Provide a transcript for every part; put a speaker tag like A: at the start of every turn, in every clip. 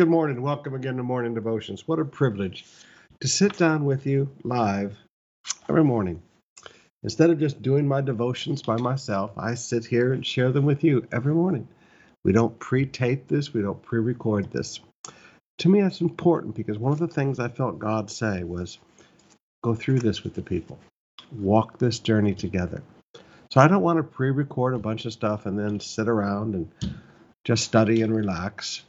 A: Good morning. Welcome again to Morning Devotions. What a privilege to sit down with you live every morning. Instead of just doing my devotions by myself, I sit here and share them with you every morning. We don't pre tape this, we don't pre record this. To me, that's important because one of the things I felt God say was go through this with the people, walk this journey together. So I don't want to pre record a bunch of stuff and then sit around and just study and relax.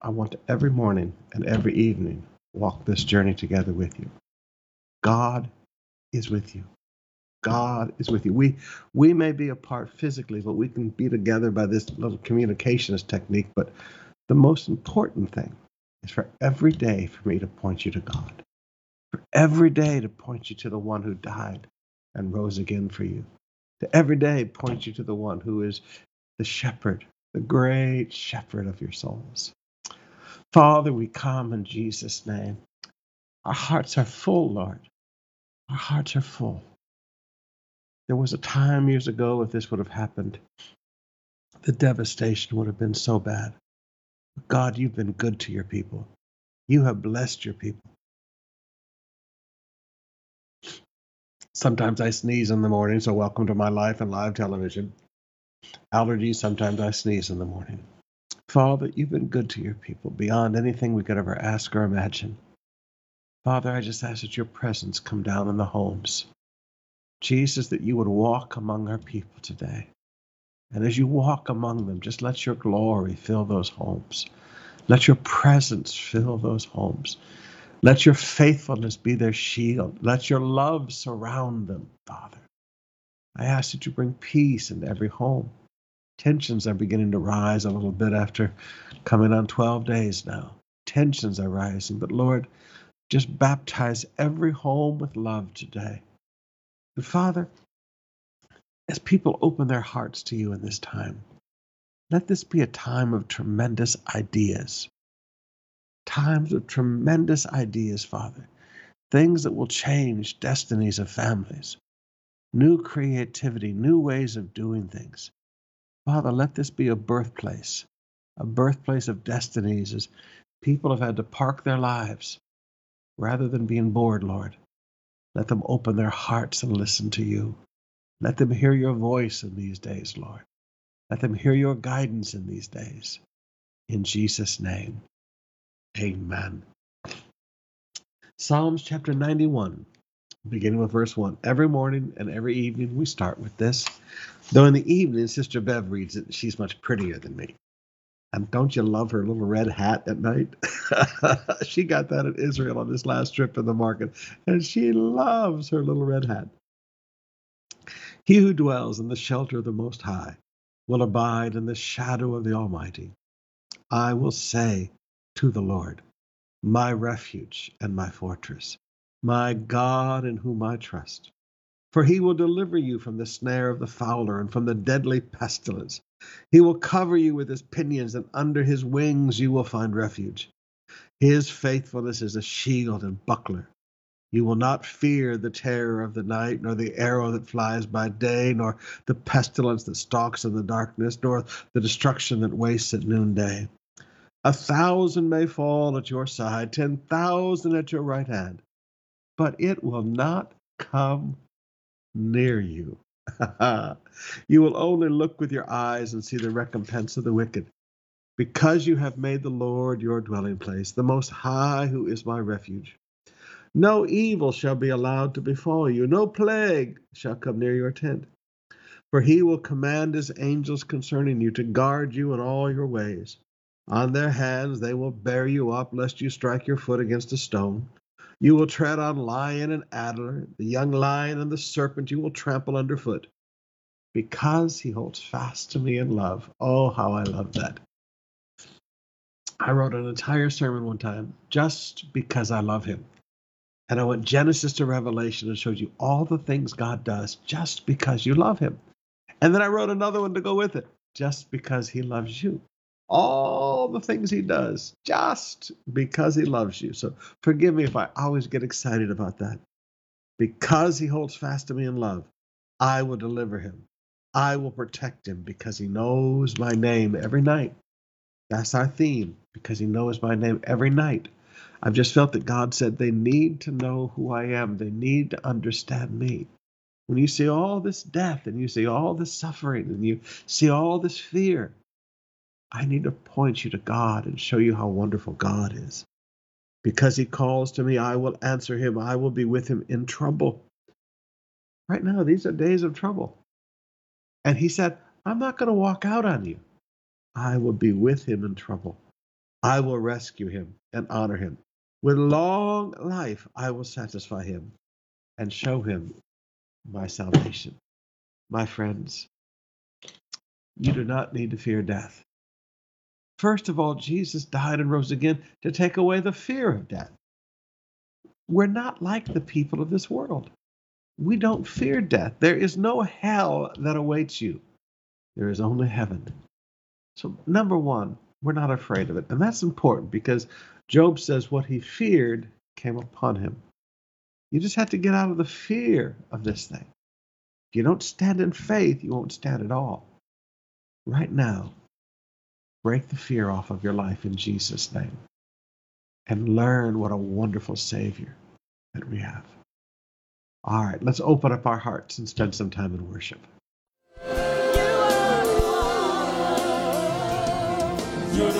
A: I want to every morning and every evening walk this journey together with you. God is with you. God is with you. We we may be apart physically, but we can be together by this little communications technique. But the most important thing is for every day for me to point you to God. For every day to point you to the one who died and rose again for you. To every day point you to the one who is the shepherd, the great shepherd of your souls. Father, we come in Jesus' name. Our hearts are full, Lord. Our hearts are full. There was a time years ago, if this would have happened, the devastation would have been so bad. But God, you've been good to your people. You have blessed your people. Sometimes I sneeze in the morning, so welcome to my life and live television. Allergies, sometimes I sneeze in the morning. Father, you've been good to your people beyond anything we could ever ask or imagine. Father, I just ask that your presence come down in the homes. Jesus, that you would walk among our people today. And as you walk among them, just let your glory fill those homes. Let your presence fill those homes. Let your faithfulness be their shield. Let your love surround them, Father. I ask that you bring peace into every home tensions are beginning to rise a little bit after coming on 12 days now. Tensions are rising, but Lord, just baptize every home with love today. And Father, as people open their hearts to you in this time, let this be a time of tremendous ideas. Times of tremendous ideas, Father. Things that will change destinies of families. New creativity, new ways of doing things. Father, let this be a birthplace, a birthplace of destinies as people have had to park their lives rather than being bored, Lord. Let them open their hearts and listen to you. Let them hear your voice in these days, Lord. Let them hear your guidance in these days. In Jesus' name, amen. Psalms chapter 91 beginning with verse 1. Every morning and every evening we start with this. Though in the evening, Sister Bev reads it, she's much prettier than me. And don't you love her little red hat at night? she got that in Israel on this last trip in the market, and she loves her little red hat. He who dwells in the shelter of the Most High will abide in the shadow of the Almighty. I will say to the Lord, my refuge and my fortress my God in whom I trust. For he will deliver you from the snare of the fowler and from the deadly pestilence. He will cover you with his pinions, and under his wings you will find refuge. His faithfulness is a shield and buckler. You will not fear the terror of the night, nor the arrow that flies by day, nor the pestilence that stalks in the darkness, nor the destruction that wastes at noonday. A thousand may fall at your side, ten thousand at your right hand but it will not come near you. you will only look with your eyes and see the recompense of the wicked. Because you have made the Lord your dwelling place, the Most High, who is my refuge. No evil shall be allowed to befall you, no plague shall come near your tent. For he will command his angels concerning you to guard you in all your ways. On their hands they will bear you up, lest you strike your foot against a stone. You will tread on lion and adder, the young lion and the serpent you will trample underfoot. Because he holds fast to me in love. Oh, how I love that. I wrote an entire sermon one time just because I love him. And I went Genesis to Revelation and showed you all the things God does just because you love him. And then I wrote another one to go with it just because he loves you all the things he does just because he loves you. So forgive me if I always get excited about that. Because he holds fast to me in love, I will deliver him. I will protect him because he knows my name every night. That's our theme because He knows my name every night. I've just felt that God said they need to know who I am, they need to understand me. When you see all this death and you see all this suffering and you see all this fear, I need to point you to God and show you how wonderful God is. Because he calls to me, I will answer him. I will be with him in trouble. Right now, these are days of trouble. And he said, I'm not going to walk out on you. I will be with him in trouble. I will rescue him and honor him. With long life, I will satisfy him and show him my salvation. My friends, you do not need to fear death. First of all, Jesus died and rose again to take away the fear of death. We're not like the people of this world. We don't fear death. There is no hell that awaits you, there is only heaven. So, number one, we're not afraid of it. And that's important because Job says what he feared came upon him. You just have to get out of the fear of this thing. If you don't stand in faith, you won't stand at all. Right now, break the fear off of your life in Jesus' name and learn what a wonderful Savior that we have. All right, let's open up our hearts and spend some time in worship.
B: You're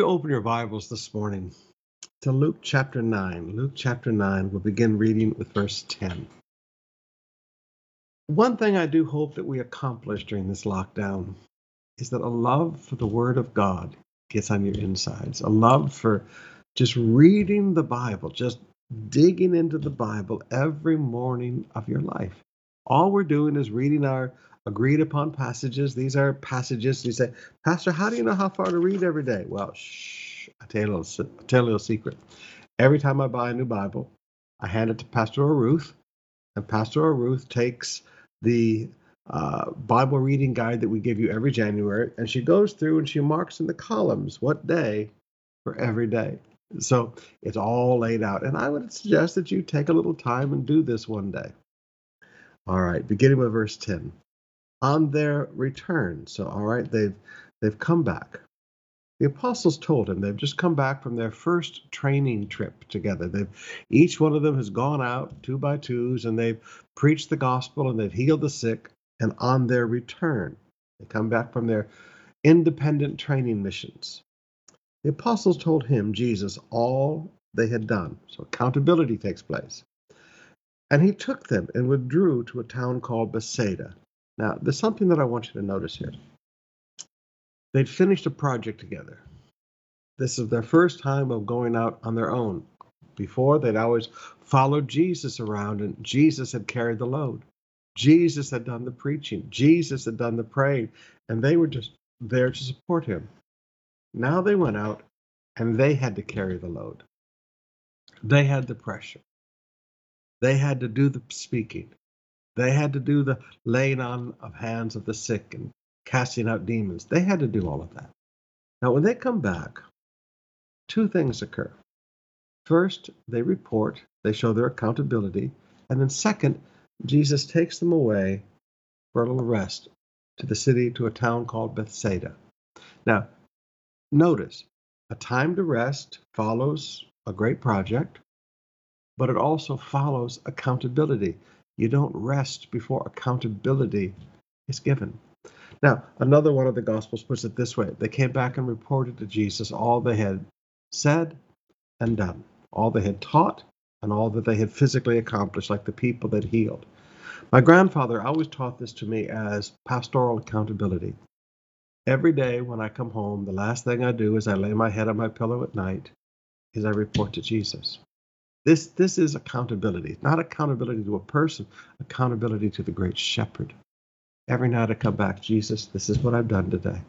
B: you
A: open your Bibles this morning to Luke chapter 9? Luke chapter 9, we'll begin reading with verse 10. One thing I do hope that we accomplish during this lockdown is that a love for the Word of God gets on your insides, a love for just reading the Bible, just digging into the Bible every morning of your life. All we're doing is reading our agreed upon passages. These are passages. You say, Pastor, how do you know how far to read every day? Well, shh, I tell you a little, tell you a secret. Every time I buy a new Bible, I hand it to Pastor Ruth, and Pastor Ruth takes the uh, Bible reading guide that we give you every January, and she goes through and she marks in the columns what day for every day. So it's all laid out. And I would suggest that you take a little time and do this one day. All right, beginning with verse 10. On their return. So all right, they've they've come back. The apostles told him they've just come back from their first training trip together. They've each one of them has gone out two by twos and they've preached the gospel and they've healed the sick. And on their return, they come back from their independent training missions. The apostles told him, Jesus, all they had done. So accountability takes place. And he took them and withdrew to a town called Bethsaida. Now, there's something that I want you to notice here. They'd finished a project together. This is their first time of going out on their own. Before, they'd always followed Jesus around, and Jesus had carried the load. Jesus had done the preaching, Jesus had done the praying, and they were just there to support him. Now they went out and they had to carry the load. They had the pressure. They had to do the speaking. They had to do the laying on of hands of the sick and casting out demons. They had to do all of that. Now, when they come back, two things occur. First, they report, they show their accountability. And then, second, Jesus takes them away for a little rest to the city, to a town called Bethsaida. Now, notice a time to rest follows a great project, but it also follows accountability. You don't rest before accountability is given. Now, another one of the Gospels puts it this way they came back and reported to Jesus all they had said and done, all they had taught, and all that they had physically accomplished, like the people that healed. My grandfather always taught this to me as pastoral accountability. Every day when I come home, the last thing I do is I lay my head on my pillow at night, is I report to Jesus. This, this is accountability, not accountability to a person, accountability to the great shepherd every night I come back, Jesus, this is what I've done today.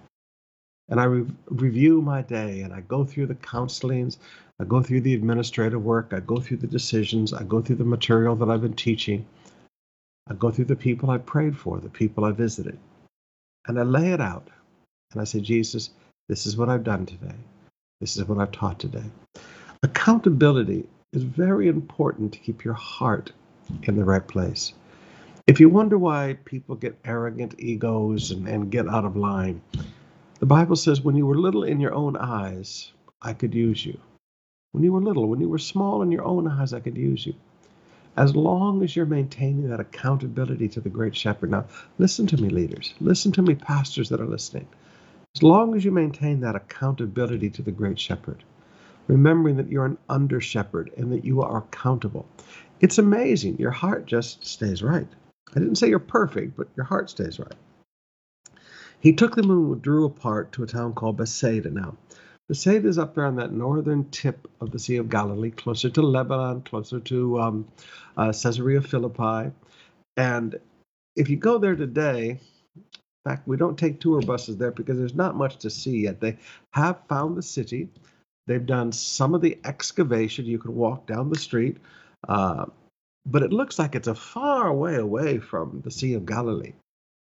A: And I re- review my day and I go through the counselings, I go through the administrative work, I go through the decisions, I go through the material that I've been teaching, I go through the people I prayed for, the people I visited, and I lay it out. And I say, Jesus, this is what I've done today. This is what I've taught today. Accountability is very important to keep your heart in the right place. If you wonder why people get arrogant egos and, and get out of line, the Bible says, when you were little in your own eyes, I could use you. When you were little, when you were small in your own eyes, I could use you. As long as you're maintaining that accountability to the great shepherd. Now, listen to me, leaders. Listen to me, pastors that are listening. As long as you maintain that accountability to the great shepherd, remembering that you're an under shepherd and that you are accountable, it's amazing. Your heart just stays right. I didn't say you're perfect, but your heart stays right. He took them and withdrew apart to a town called Bethsaida. Now, Bethsaida is up there on that northern tip of the Sea of Galilee, closer to Lebanon, closer to um, uh, Caesarea Philippi. And if you go there today, in fact, we don't take tour buses there because there's not much to see yet. They have found the city. They've done some of the excavation. You can walk down the street. Uh, but it looks like it's a far way away from the Sea of Galilee.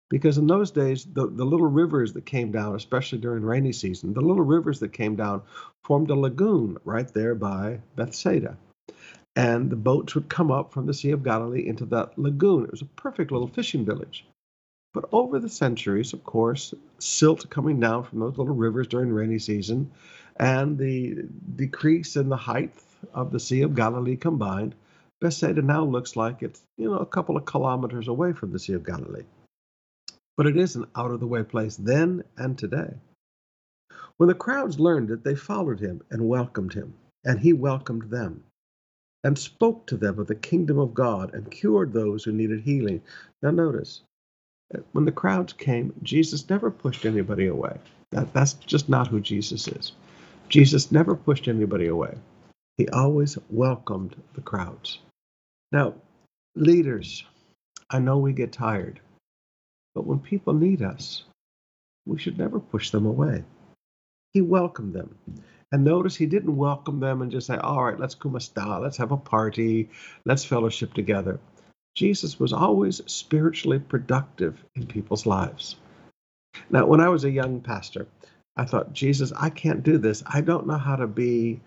A: Because in those days, the, the little rivers that came down, especially during rainy season, the little rivers that came down formed a lagoon right there by Bethsaida. And the boats would come up from the Sea of Galilee into that lagoon. It was a perfect little fishing village. But over the centuries, of course, silt coming down from those little rivers during rainy season and the decrease in the height of the Sea of Galilee combined Bethsaida now looks like it's, you know, a couple of kilometers away from the Sea of Galilee. But it is an out of the way place then and today. When the crowds learned it, they followed him and welcomed him, and he welcomed them, and spoke to them of the kingdom of God and cured those who needed healing. Now, notice, uh, when the crowds came, Jesus never pushed anybody away. That, that's just not who Jesus is. Jesus never pushed anybody away. He always welcomed the crowds. Now, leaders, I know we get tired, but when people need us, we should never push them away. He welcomed them. And notice he didn't welcome them and just say, all right, let's kumasta, let's have a party, let's fellowship together. Jesus was always spiritually productive in people's lives. Now, when I was a young pastor, I thought, Jesus, I can't do this. I don't know how to be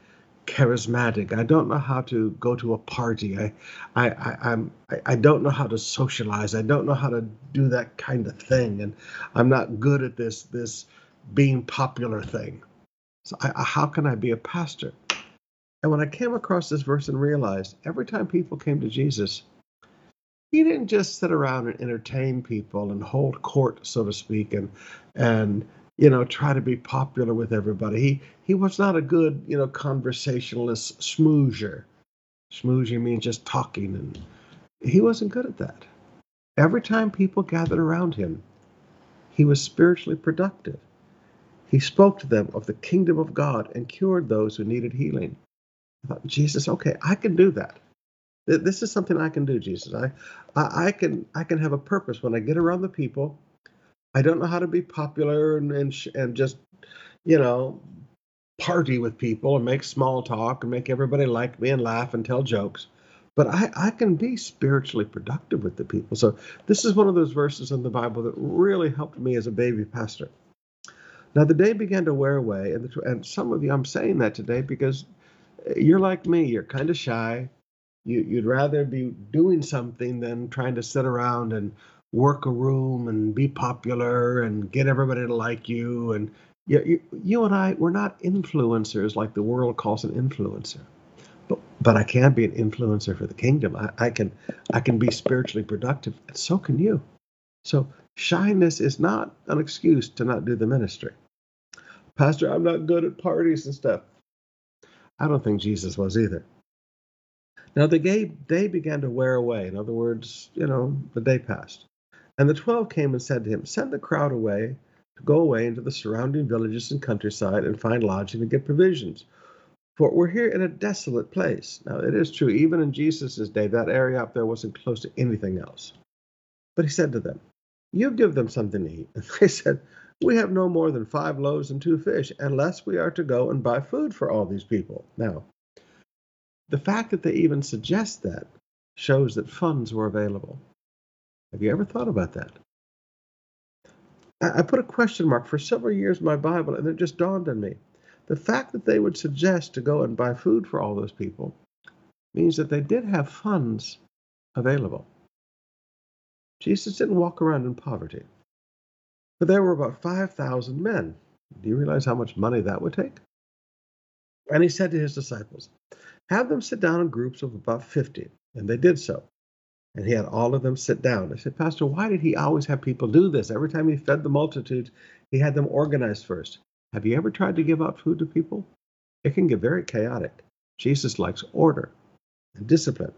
A: charismatic. I don't know how to go to a party. I, I, I, I'm, I, I don't know how to socialize. I don't know how to do that kind of thing, and I'm not good at this this being popular thing. So I, how can I be a pastor? And when I came across this verse and realized every time people came to Jesus, he didn't just sit around and entertain people and hold court, so to speak, and and you know, try to be popular with everybody. He he was not a good, you know, conversationalist smoozer. Smoozer means just talking, and he wasn't good at that. Every time people gathered around him, he was spiritually productive. He spoke to them of the kingdom of God and cured those who needed healing. I thought, Jesus, okay, I can do that. This is something I can do, Jesus. I, I, I can, I can have a purpose when I get around the people. I don't know how to be popular and and, sh- and just, you know, party with people and make small talk and make everybody like me and laugh and tell jokes. But I, I can be spiritually productive with the people. So this is one of those verses in the Bible that really helped me as a baby pastor. Now the day began to wear away, and, the, and some of you, I'm saying that today because eh, you're like me. You're kind of shy. You, you'd rather be doing something than trying to sit around and work a room and be popular and get everybody to like you. And you, you, you and I, we're not influencers like the world calls an influencer. But, but I can be an influencer for the kingdom. I, I can I can be spiritually productive, and so can you. So shyness is not an excuse to not do the ministry. Pastor, I'm not good at parties and stuff. I don't think Jesus was either. Now the day, day began to wear away. In other words, you know, the day passed. And the twelve came and said to him, Send the crowd away to go away into the surrounding villages and countryside and find lodging and get provisions. For we're here in a desolate place. Now it is true, even in Jesus' day, that area up there wasn't close to anything else. But he said to them, You give them something to eat. And they said, We have no more than five loaves and two fish, unless we are to go and buy food for all these people. Now, the fact that they even suggest that shows that funds were available. Have you ever thought about that? I put a question mark for several years in my Bible, and it just dawned on me. The fact that they would suggest to go and buy food for all those people means that they did have funds available. Jesus didn't walk around in poverty. But there were about 5,000 men. Do you realize how much money that would take? And he said to his disciples, Have them sit down in groups of about 50. And they did so. And he had all of them sit down. I said, Pastor, why did he always have people do this? Every time he fed the multitudes, he had them organized first. Have you ever tried to give out food to people? It can get very chaotic. Jesus likes order and discipline.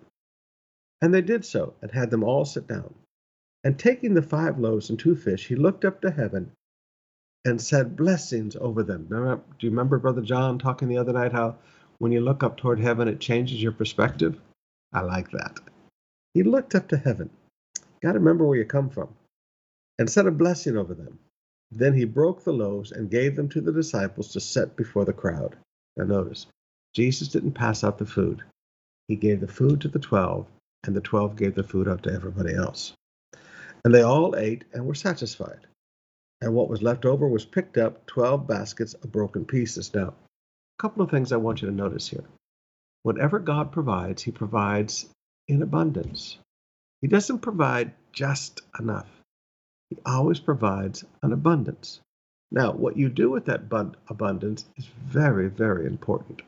A: And they did so and had them all sit down. And taking the five loaves and two fish, he looked up to heaven and said blessings over them. Do you remember Brother John talking the other night how when you look up toward heaven, it changes your perspective? I like that. He looked up to heaven. Got to remember where you come from. And said a blessing over them. Then he broke the loaves and gave them to the disciples to set before the crowd. Now notice, Jesus didn't pass out the food. He gave the food to the twelve, and the twelve gave the food out to everybody else. And they all ate and were satisfied. And what was left over was picked up, twelve baskets of broken pieces. Now, a couple of things I want you to notice here. Whatever God provides, He provides in abundance. He doesn't provide just enough. He always provides an abundance. Now, what you do with that bun- abundance is very, very important.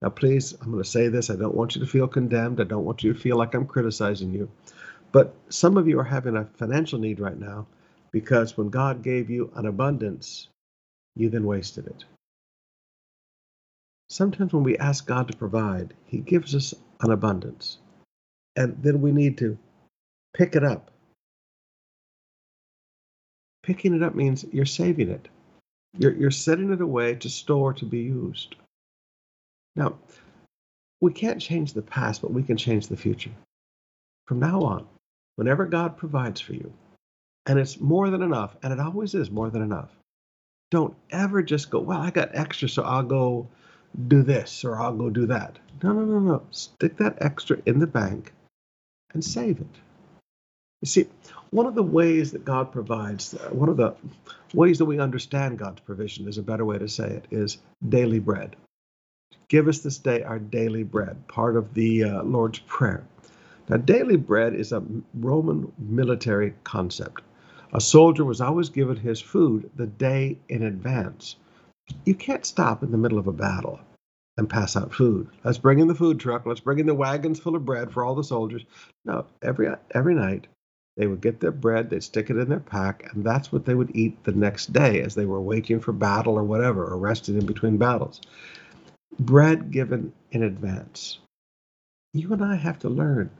A: Now, please, I'm going to say this. I don't want you to feel condemned. I don't want you to feel like I'm criticizing you. But some of you are having a financial need right now because when God gave you an abundance, you then wasted it. Sometimes when we ask God to provide, He gives us an abundance. And then we need to pick it up. Picking it up means you're saving it, you're, you're setting it away to store to be used. Now, we can't change the past, but we can change the future. From now on, whenever God provides for you, and it's more than enough, and it always is more than enough, don't ever just go, well, I got extra, so I'll go do this or I'll go do that. No, no, no, no. Stick that extra in the bank and save it. You see, one of the ways that God provides, uh, one of the ways that we understand God's provision is a better way to say it, is daily bread. Give us this day our daily bread, part of the uh, Lord's Prayer. Now, daily bread is a Roman military concept. A soldier was always given his food the day in advance. You can't stop in the middle of a battle and pass out food. Let's bring in the food truck. Let's bring in the wagons full of bread for all the soldiers. No, every every night they would get their bread, they'd stick it in their pack, and that's what they would eat the next day as they were waiting for battle or whatever, or resting in between battles. Bread given in advance. You and I have to learn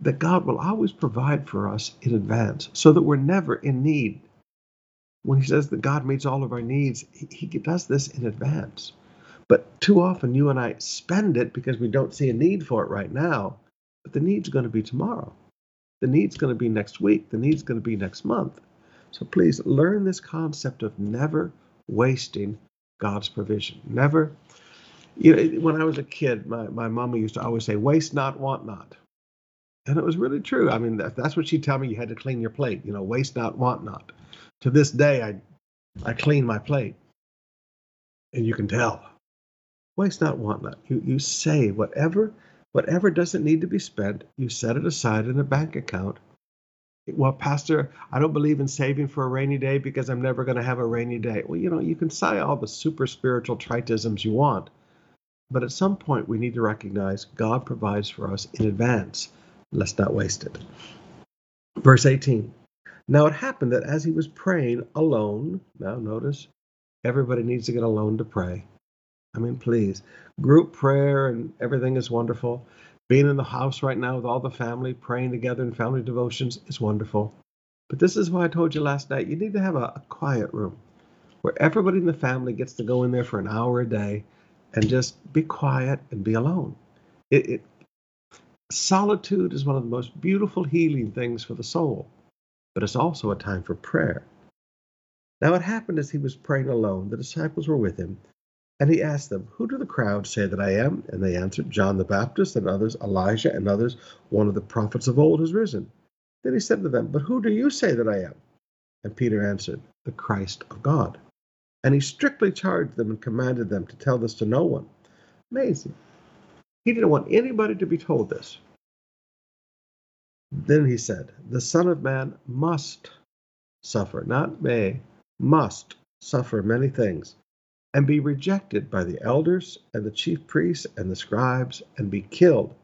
A: that God will always provide for us in advance so that we're never in need. When He says that God meets all of our needs, He, he does this in advance. But too often you and I spend it because we don't see a need for it right now. but the need's going to be tomorrow. The need's going to be next week. The need's going to be next month. So please learn this concept of never wasting God's provision. Never, you know, when I was a kid, my, my mama used to always say, waste not, want not. And it was really true. I mean, that, that's what she'd tell me. You had to clean your plate, you know, waste not, want not. To this day, I, I clean my plate. And you can tell. Waste not, want not. You, you save whatever, whatever doesn't need to be spent, you set it aside in a bank account well, Pastor, I don't believe in saving for a rainy day because I'm never going to have a rainy day. Well, you know, you can say all the super spiritual tritisms you want, but at some point we need to recognize God provides for us in advance. Let's not waste it. Verse 18. Now it happened that as he was praying alone, now notice everybody needs to get alone to pray. I mean, please, group prayer and everything is wonderful. Being in the house right now with all the family, praying together in family devotions is wonderful. But this is why I told you last night you need to have a, a quiet room where everybody in the family gets to go in there for an hour a day and just be quiet and be alone. It, it, solitude is one of the most beautiful healing things for the soul, but it's also a time for prayer. Now it happened as he was praying alone, the disciples were with him, and he asked them, Who do the crowd say that I am? And they answered, John the Baptist, and others, Elijah, and others, one of the prophets of old has risen. Then he said to them, But who do you say that I am? And Peter answered, The Christ of God. And he strictly charged them and commanded them to tell this to no one. Amazing. He didn't want anybody to be told this. Then he said, The Son of Man must suffer, not may, must suffer many things and be rejected by the elders and the chief priests and the scribes and be killed,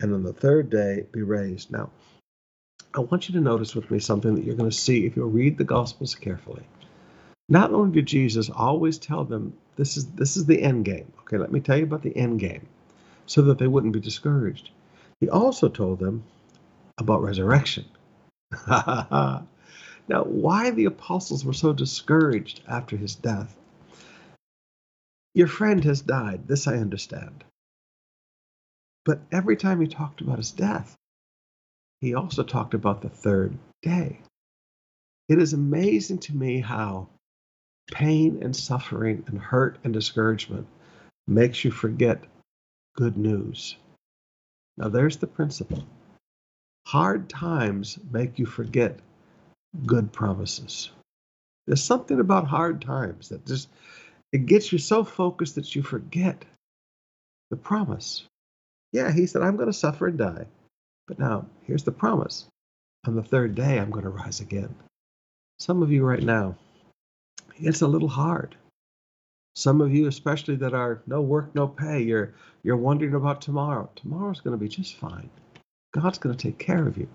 A: and on the third day be raised. Now, I want you to notice with me something that you're going to see if you read the Gospels carefully. Not only did Jesus always tell them this is this is the end game. Okay, let me tell you about the end game, so that they wouldn't be discouraged. He also told them about resurrection. now, why the apostles were so discouraged after his death your friend has died. This I understand. But every time he talked about his death, he also talked about the third day. It is amazing to me how pain and suffering and hurt and discouragement makes you forget good news. Now, there's the principle. Hard times make you forget good promises. There's something about hard times that just it gets you so focused that you forget the promise. Yeah, he said, I'm going to suffer and die. But now, here's the promise. On the third day, I'm going to rise again. Some of you right now, it's a little hard. Some of you, especially that are no work, no pay, you're you're wondering about tomorrow. Tomorrow's going to be just fine. God's going to take care of you.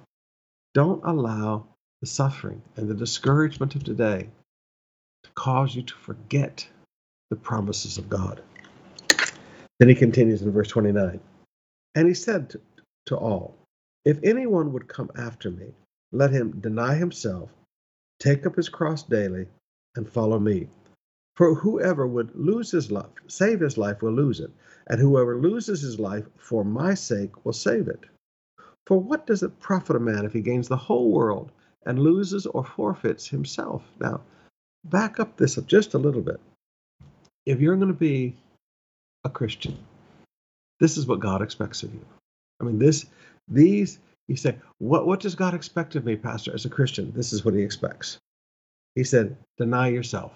A: Don't allow the suffering and the discouragement of today to cause you to forget the promises of God. Then he continues in verse 29 And he said to, to all, If anyone would come after me, let him deny himself, take up his cross daily, and follow me. For whoever would lose his life, save his life, will lose it, and whoever loses his life for my sake will save it. For what does it profit a man if he gains the whole world and loses or forfeits himself? Now, back up this up just a little bit if you're going to be a Christian, this is what God expects of you. I mean, this, these, you say, what, what does God expect of me, Pastor, as a Christian? This is what he expects. He said, deny yourself.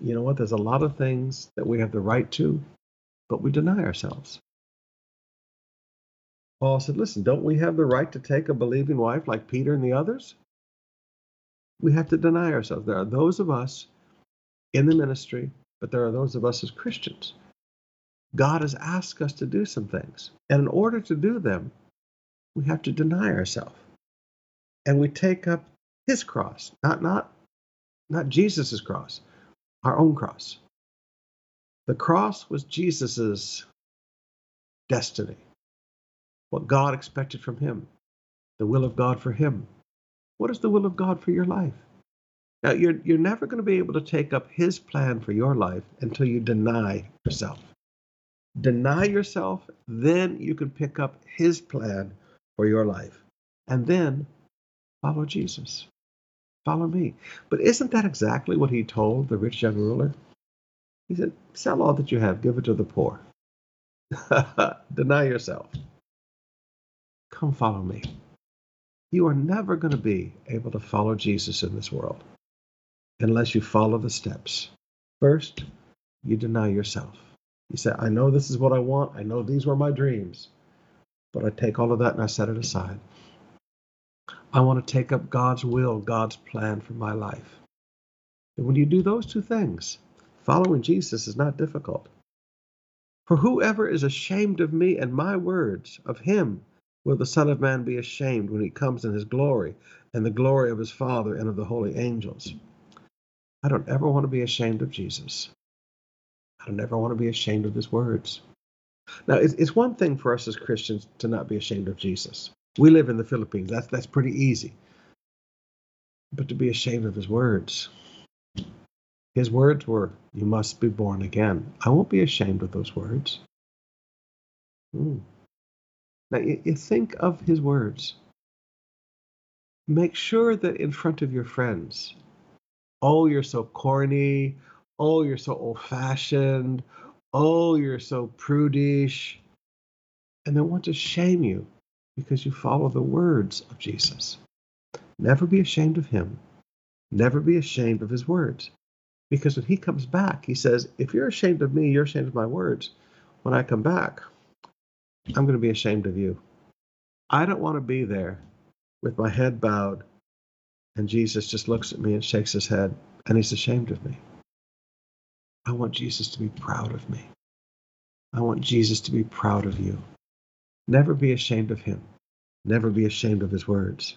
A: You know what? There's a lot of things that we have the right to, but we deny ourselves. Paul said, listen, don't we have the right to take a believing wife like Peter and the others? We have to deny ourselves. There are those of us in the ministry but there are those of us as Christians. God has asked us to do some things. And in order to do them, we have to deny ourselves. And we take up his cross, not not not Jesus' cross, our own cross. The cross was Jesus' destiny, what God expected from him, the will of God for him. What is the will of God for your life? Now, you're, you're never going to be able to take up his plan for your life until you deny yourself. Deny yourself, then you can pick up his plan for your life. And then follow Jesus. Follow me. But isn't that exactly what he told the rich young ruler? He said, Sell all that you have, give it to the poor. Deny yourself. Come follow me. You are never going to be able to follow Jesus in this world unless you follow the steps. First, you deny yourself. You say, I know this is what I want. I know these were my dreams. But I take all of that and I set it aside. I want to take up God's will, God's plan for my life. And when you do those two things, following Jesus is not difficult. For whoever is ashamed of me and my words, of him will the Son of Man be ashamed when he comes in his glory and the glory of his Father and of the holy angels. I don't ever want to be ashamed of Jesus. I don't ever want to be ashamed of his words. Now, it's, one thing for us as Christians to not be ashamed of Jesus. We live in the Philippines. That's that's pretty easy. But to be ashamed of his words. His words were, You must be born again. I won't be ashamed of those words. Hmm. Now, you, you think of his words. Make sure that in front of your friends, oh, you're so corny. Oh, you're so old fashioned. Oh, you're so prudish. And they want to shame you because you follow the words of Jesus. Never be ashamed of him. Never be ashamed of his words. Because when he comes back, he says, If you're ashamed of me, you're ashamed of my words. When I come back, I'm going to be ashamed of you. I don't want to be there with my head bowed and Jesus just looks at me and shakes his head and he's ashamed of me. I want Jesus to be proud of me. I want Jesus to be proud of you. Never be ashamed of him. Never be ashamed of his words.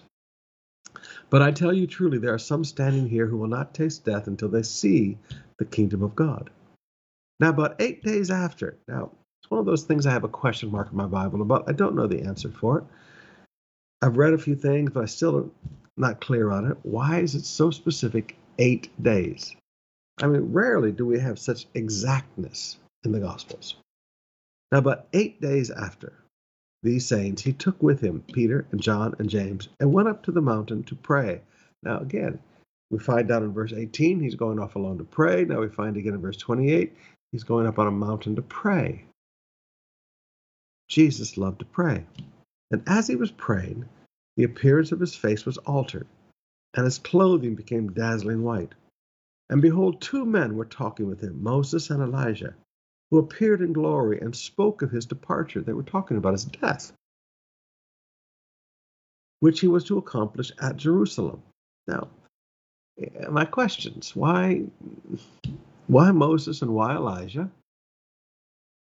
A: But I tell you truly, there are some standing here who will not taste death until they see the kingdom of God. Now, about eight days after, now, it's one of those things I have a question mark in my Bible about. I don't know the answer for it. I've read a few things, but I still not clear on it. Why is it so specific, eight days? I mean, rarely do we have such exactness in the Gospels. Now, about eight days after these sayings, he took with him Peter and John and James and went up to the mountain to pray. Now, again, we find out in verse 18, he's going off alone to pray. Now we find again in verse 28, he's going up on a mountain to pray. Jesus loved to pray. And as he was praying, the appearance of his face was altered, and his clothing became dazzling white. And behold, two men were talking with him, Moses and Elijah, who appeared in glory and spoke of his departure. They were talking about his death, which he was to accomplish at Jerusalem. Now, my questions why, why Moses and why Elijah?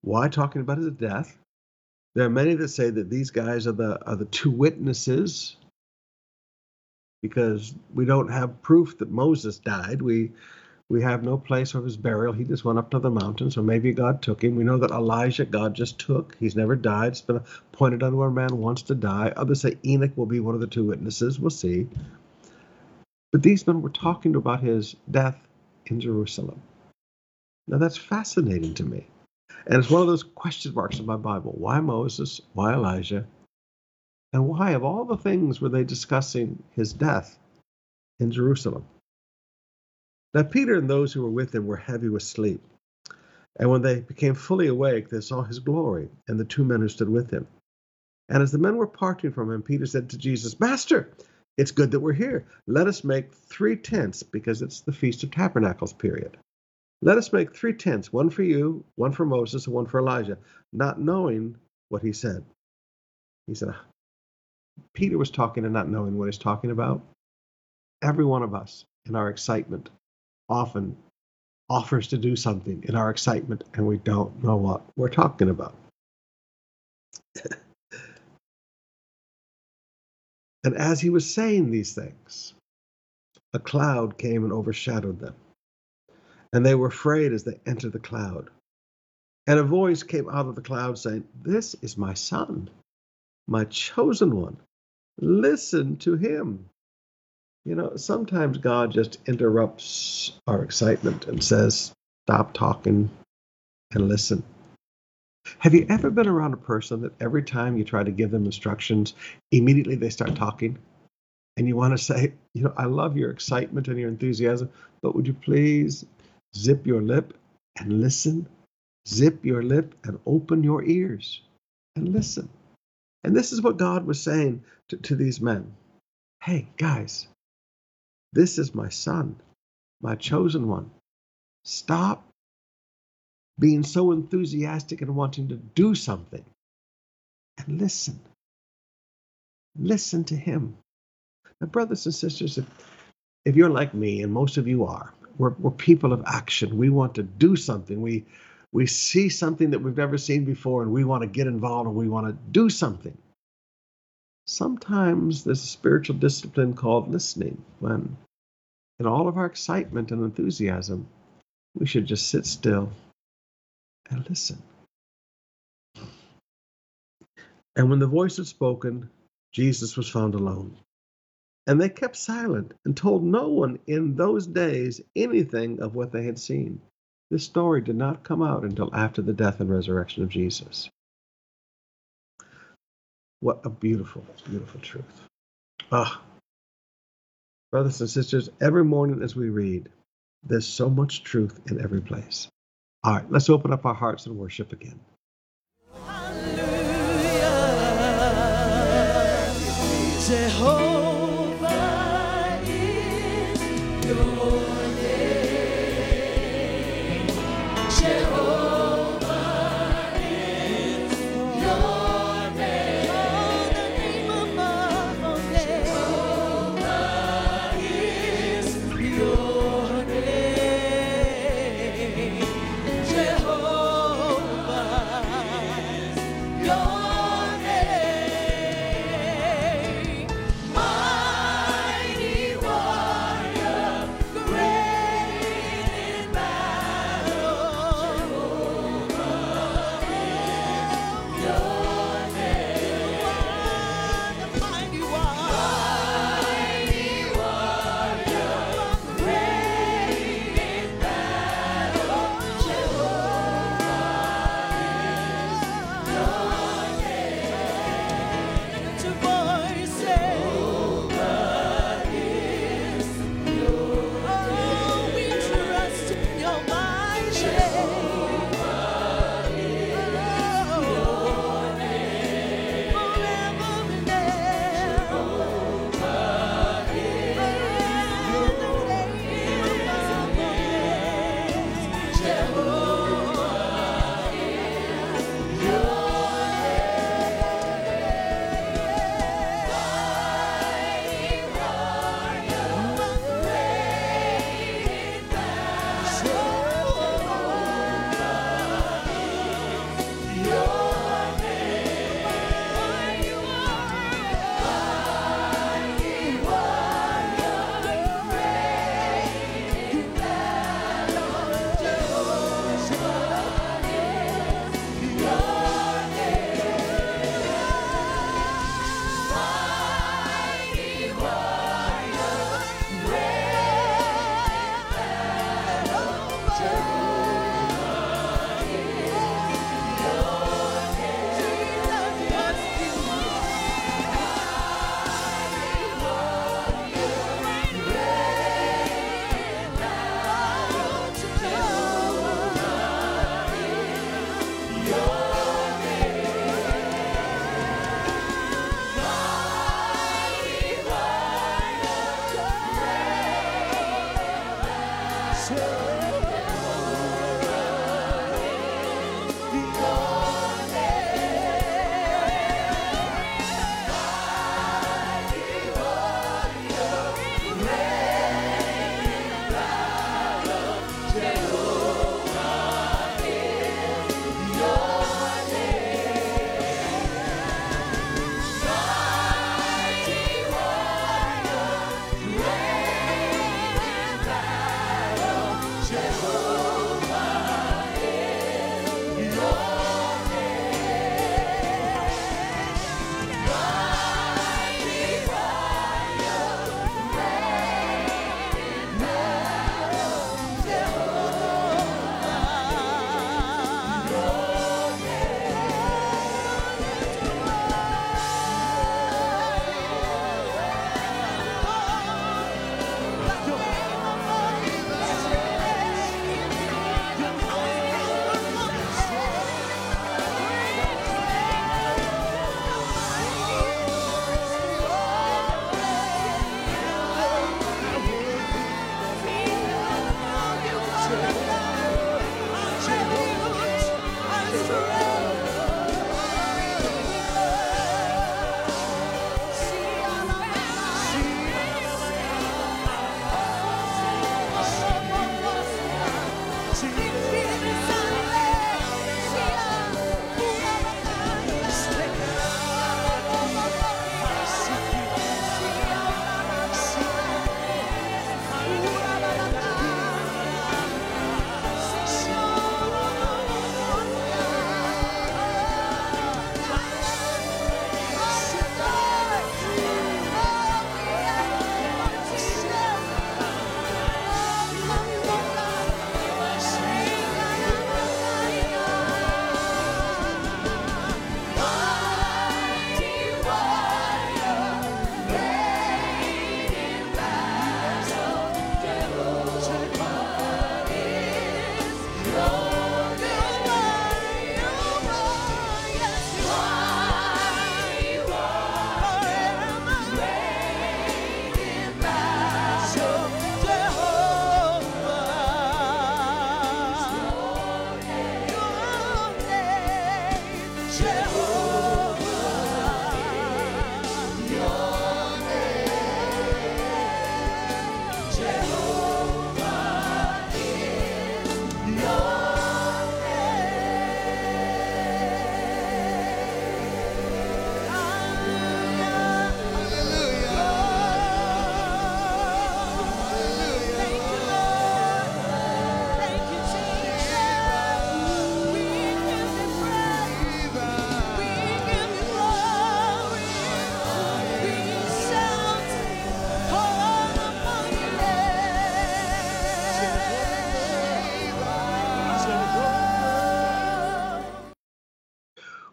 A: Why talking about his death? There are many that say that these guys are the are the two witnesses because we don't have proof that Moses died. We we have no place of his burial. He just went up to the mountain, so maybe God took him. We know that Elijah, God just took. He's never died. It's been pointed out where a man wants to die. Others say Enoch will be one of the two witnesses. We'll see. But these men were talking about his death in Jerusalem. Now that's fascinating to me. And it's one of those question marks in my Bible. Why Moses? Why Elijah? And why, of all the things, were they discussing his death in Jerusalem? Now, Peter and those who were with him were heavy with sleep. And when they became fully awake, they saw his glory and the two men who stood with him. And as the men were parting from him, Peter said to Jesus, Master, it's good that we're here. Let us make three tents because it's the Feast of Tabernacles period. Let us make three tents, one for you, one for Moses, and one for Elijah, not knowing what he said. He said, ah, Peter was talking and not knowing what he's talking about. Every one of us, in our excitement, often offers to do something in our excitement, and we don't know what we're talking about. and as he was saying these things, a cloud came and overshadowed them and they were afraid as they entered the cloud. And a voice came out of the cloud saying, This is my son, my chosen one. Listen to him. You know, sometimes God just interrupts our excitement and says, Stop talking and listen. Have you ever been around a person that every time you try to give them instructions, immediately they start talking? And you want to say, you know, I love your excitement and your enthusiasm, but would you please zip your lip and listen? Zip your lip and open your ears and listen. And this is what God was saying to, to these men Hey, guys, this is my son, my chosen one. Stop being so enthusiastic and wanting to do something and listen. Listen to him. Now, brothers and sisters, if, if you're like me, and most of you are, we're, we're people of action. We want to do something. We we see something that we've never seen before and we want to get involved and we want to do something. Sometimes there's a spiritual discipline called listening when, in all of our excitement and enthusiasm, we should just sit still and listen. And when the voice had spoken, Jesus was found alone. And they kept silent and told no one in those days anything of what they had seen. This story did not come out until after the death and resurrection of Jesus. What a beautiful, beautiful truth. Ah, brothers and sisters, every morning as we read, there's so much truth in every place. All right, let's open up our hearts and worship again.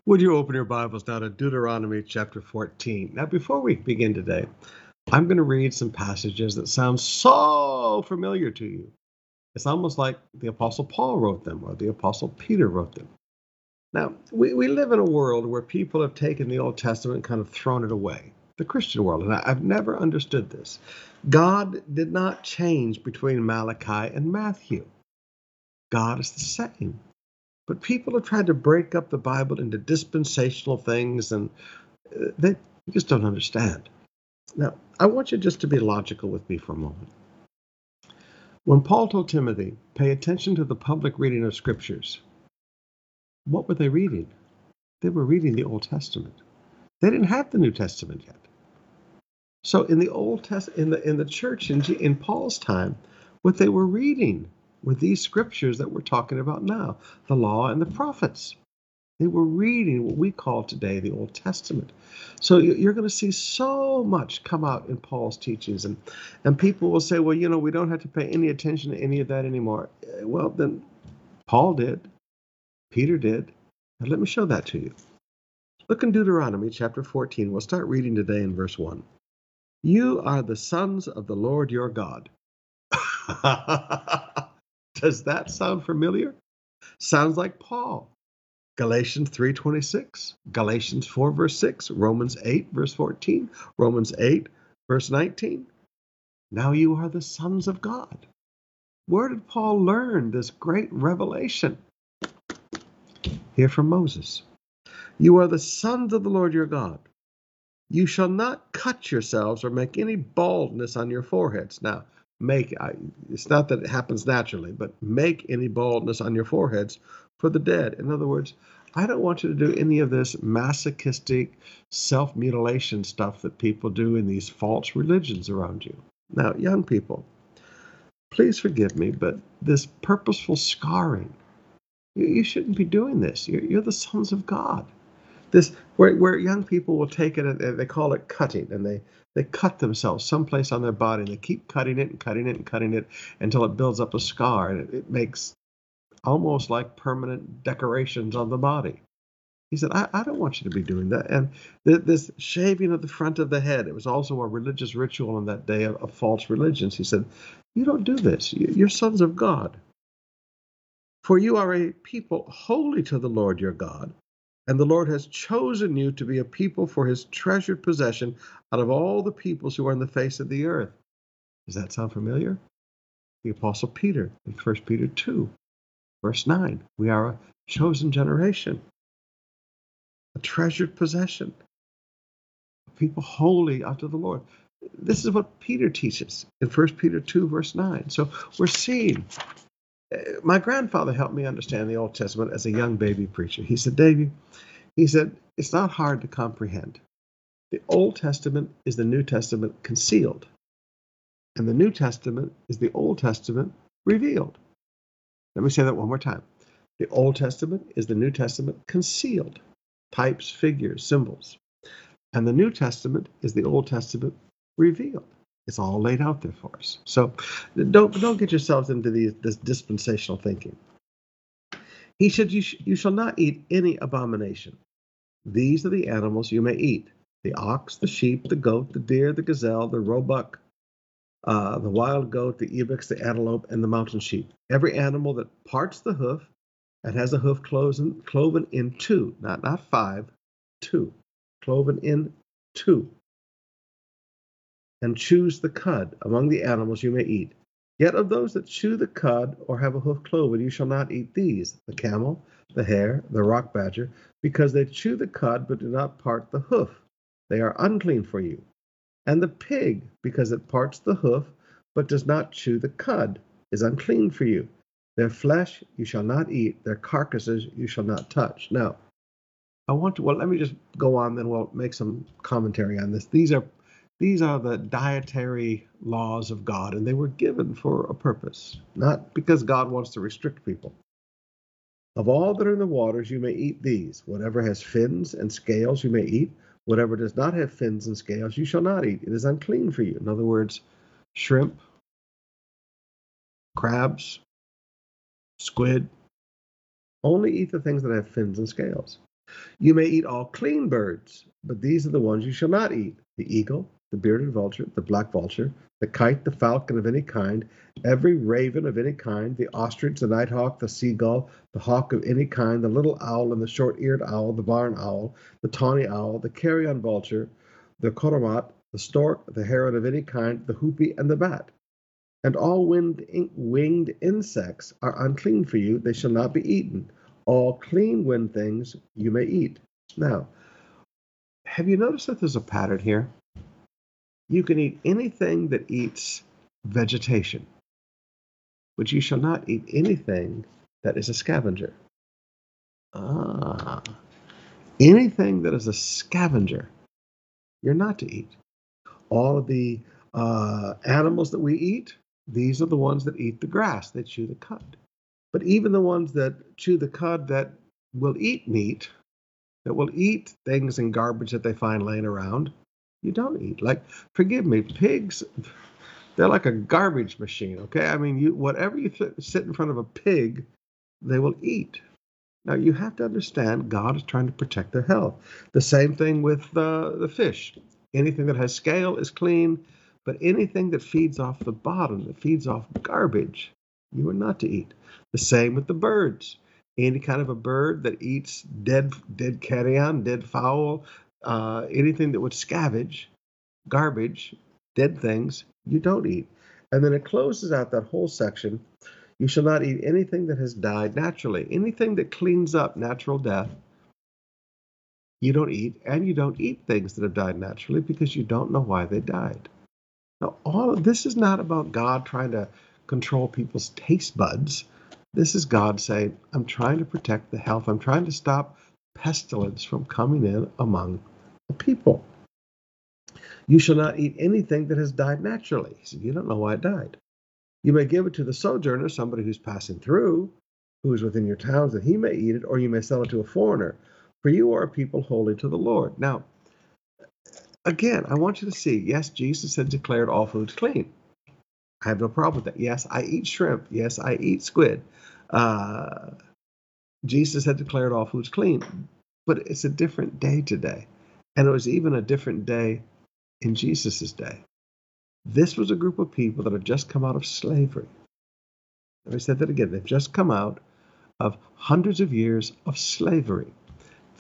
A: Would you open your Bibles now to Deuteronomy chapter 14? Now, before we begin today, I'm going to read some passages that sound so familiar to you. It's almost like the Apostle Paul wrote them or the Apostle Peter wrote them. Now, we, we live in a world where people have taken the Old Testament and kind of thrown it away, the Christian world. And I, I've never understood this. God did not change between Malachi and Matthew, God is the same. But people have tried to break up the Bible into dispensational things, and uh, they just don't understand. Now, I want you just to be logical with me for a moment. When Paul told Timothy, pay attention to the public reading of scriptures, what were they reading? They were reading the Old Testament. They didn't have the New Testament yet. So in the Old Test in the in the church in, in Paul's time, what they were reading were these scriptures that we're talking about now, the law and the prophets. They were reading what we call today the Old Testament. So you're going to see so much come out in Paul's teachings, and and people will say, well, you know, we don't have to pay any attention to any of that anymore. Eh, well, then Paul did, Peter did, and let me show that to you. Look in Deuteronomy chapter 14. We'll start reading today in verse 1. You are the sons of the Lord your God. Does that sound familiar? Sounds like Paul. Galatians 3:26, Galatians 4 verse 6, Romans 8 verse 14, Romans 8 verse 19. Now you are the sons of God. Where did Paul learn this great revelation? Here from Moses. You are the sons of the Lord your God. You shall not cut yourselves or make any baldness on your foreheads. Now, make it's not that it happens naturally, but make any baldness on your foreheads for the dead. In other words, I don't want you to do any of this masochistic self mutilation stuff that people do in these false religions around you. Now, young people, please forgive me, but this purposeful scarring, you, you shouldn't be doing this. You're, you're the sons of God this where, where young people will take it and they call it cutting and they they cut themselves someplace on their body and they keep cutting it and cutting it and cutting it until it builds up a scar and it, it makes almost like permanent decorations on the body. He said I, I don't want you to be doing that. And th- this shaving of the front of the head it was also a religious ritual on that day of, of false religions. He said you don't do this. You're sons of god. For you are a people holy to the lord your god and the Lord has chosen you to be a people for his treasured possession out of all the peoples who are on the face of the earth. Does that sound familiar? The Apostle Peter in 1 Peter 2, verse 9. We are a chosen generation, a treasured possession, a people holy unto the Lord. This is what Peter teaches in 1 Peter 2, verse 9. So we're seeing my grandfather helped me understand the Old Testament as a young baby preacher. He said, Davy, he said, it's not hard to comprehend. The Old Testament is the New Testament concealed, and the New Testament is the Old Testament revealed. Let me say that one more time. The Old Testament is the New Testament concealed, types, figures, symbols. And the New Testament is the Old Testament revealed. It's all laid out there for us. So don't don't get yourselves into these, this dispensational thinking. He said, you, sh- you shall not eat any abomination. These are the animals you may eat the ox, the sheep, the goat, the deer, the gazelle, the roebuck, uh, the wild goat, the ibex, the antelope, and the mountain sheep. Every animal that parts the hoof and has a hoof cloven, cloven in two, not, not five, two, cloven in two and chews the cud among the animals you may eat. Yet of those that chew the cud or have a hoof cloven, you shall not eat these the camel, the hare, the rock badger, because they chew the cud but do not part the hoof. They are unclean for you. And the pig, because it parts the hoof but does not chew the cud, is unclean for you. Their flesh you shall not eat, their carcasses you shall not touch. Now, I want to, well, let me just go on, then we'll make some commentary on this. These are these are the dietary laws of God, and they were given for a purpose, not because God wants to restrict people. Of all that are in the waters, you may eat these. Whatever has fins and scales, you may eat. Whatever does not have fins and scales, you shall not eat. It is unclean for you. In other words, shrimp, crabs, squid. Only eat the things that have fins and scales. You may eat all clean birds, but these are the ones you shall not eat the eagle, the bearded vulture, the black vulture, the kite, the falcon of any kind, every raven of any kind, the ostrich, the nighthawk, the seagull, the hawk of any kind, the little owl and the short eared owl, the barn owl, the tawny owl, the carrion vulture, the cormorant, the stork, the heron of any kind, the hoopoe, and the bat. And all winged, winged insects are unclean for you, they shall not be eaten. All clean winged things you may eat. Now, have you noticed that there's a pattern here? You can eat anything that eats vegetation, but you shall not eat anything that is a scavenger. Ah, anything that is a scavenger, you're not to eat. All of the uh, animals that we eat, these are the ones that eat the grass, that chew the cud. But even the ones that chew the cud that will eat meat, that will eat things and garbage that they find laying around, you don't eat. Like, forgive me, pigs, they're like a garbage machine, okay? I mean, you whatever you th- sit in front of a pig, they will eat. Now, you have to understand God is trying to protect their health. The same thing with uh, the fish. Anything that has scale is clean, but anything that feeds off the bottom, that feeds off garbage, you are not to eat. The same with the birds. Any kind of a bird that eats dead, dead carrion, dead fowl, uh, anything that would scavenge garbage, dead things, you don't eat. And then it closes out that whole section. You shall not eat anything that has died naturally. Anything that cleans up natural death, you don't eat. And you don't eat things that have died naturally because you don't know why they died. Now, all of this is not about God trying to control people's taste buds. This is God saying, I'm trying to protect the health. I'm trying to stop pestilence from coming in among the people. You shall not eat anything that has died naturally. He said, You don't know why it died. You may give it to the sojourner, somebody who's passing through, who is within your towns, that he may eat it, or you may sell it to a foreigner. For you are a people holy to the Lord. Now, again, I want you to see yes, Jesus had declared all foods clean. I have no problem with that. Yes, I eat shrimp. Yes, I eat squid. Uh, Jesus had declared all foods clean, but it's a different day today. And it was even a different day in Jesus' day. This was a group of people that had just come out of slavery. Let me say that again. They've just come out of hundreds of years of slavery.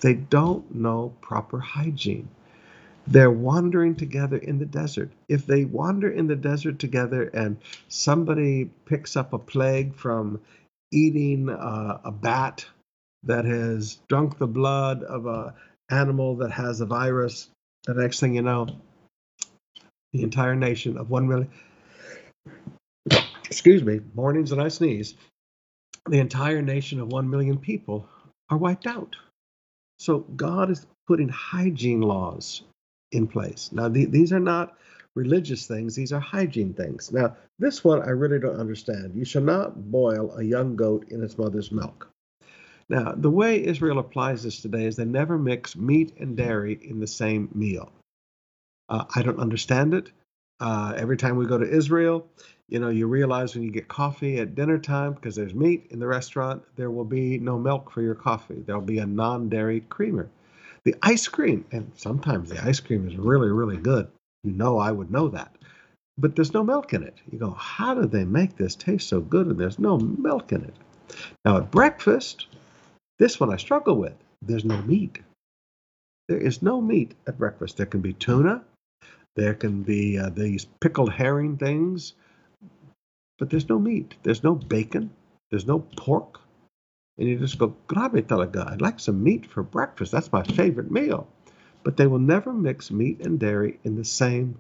A: They don't know proper hygiene. They're wandering together in the desert. If they wander in the desert together and somebody picks up a plague from eating uh, a bat that has drunk the blood of a animal that has a virus, the next thing you know, the entire nation of one million, excuse me, mornings and I sneeze, the entire nation of one million people are wiped out. So God is putting hygiene laws in place. Now, the, these are not religious things, these are hygiene things. Now, this one I really don't understand. You shall not boil a young goat in its mother's milk. Now, the way Israel applies this today is they never mix meat and dairy in the same meal. Uh, I don't understand it. Uh, every time we go to Israel, you know, you realize when you get coffee at dinner time, because there's meat in the restaurant, there will be no milk for your coffee. There'll be a non dairy creamer. The ice cream, and sometimes the ice cream is really, really good. You know, I would know that. But there's no milk in it. You go, how do they make this taste so good and there's no milk in it? Now, at breakfast, this one I struggle with. There's no meat. There is no meat at breakfast. There can be tuna, there can be uh, these pickled herring things, but there's no meat. There's no bacon. There's no pork. And you just go, grabe talaga. I'd like some meat for breakfast. That's my favorite meal. But they will never mix meat and dairy in the same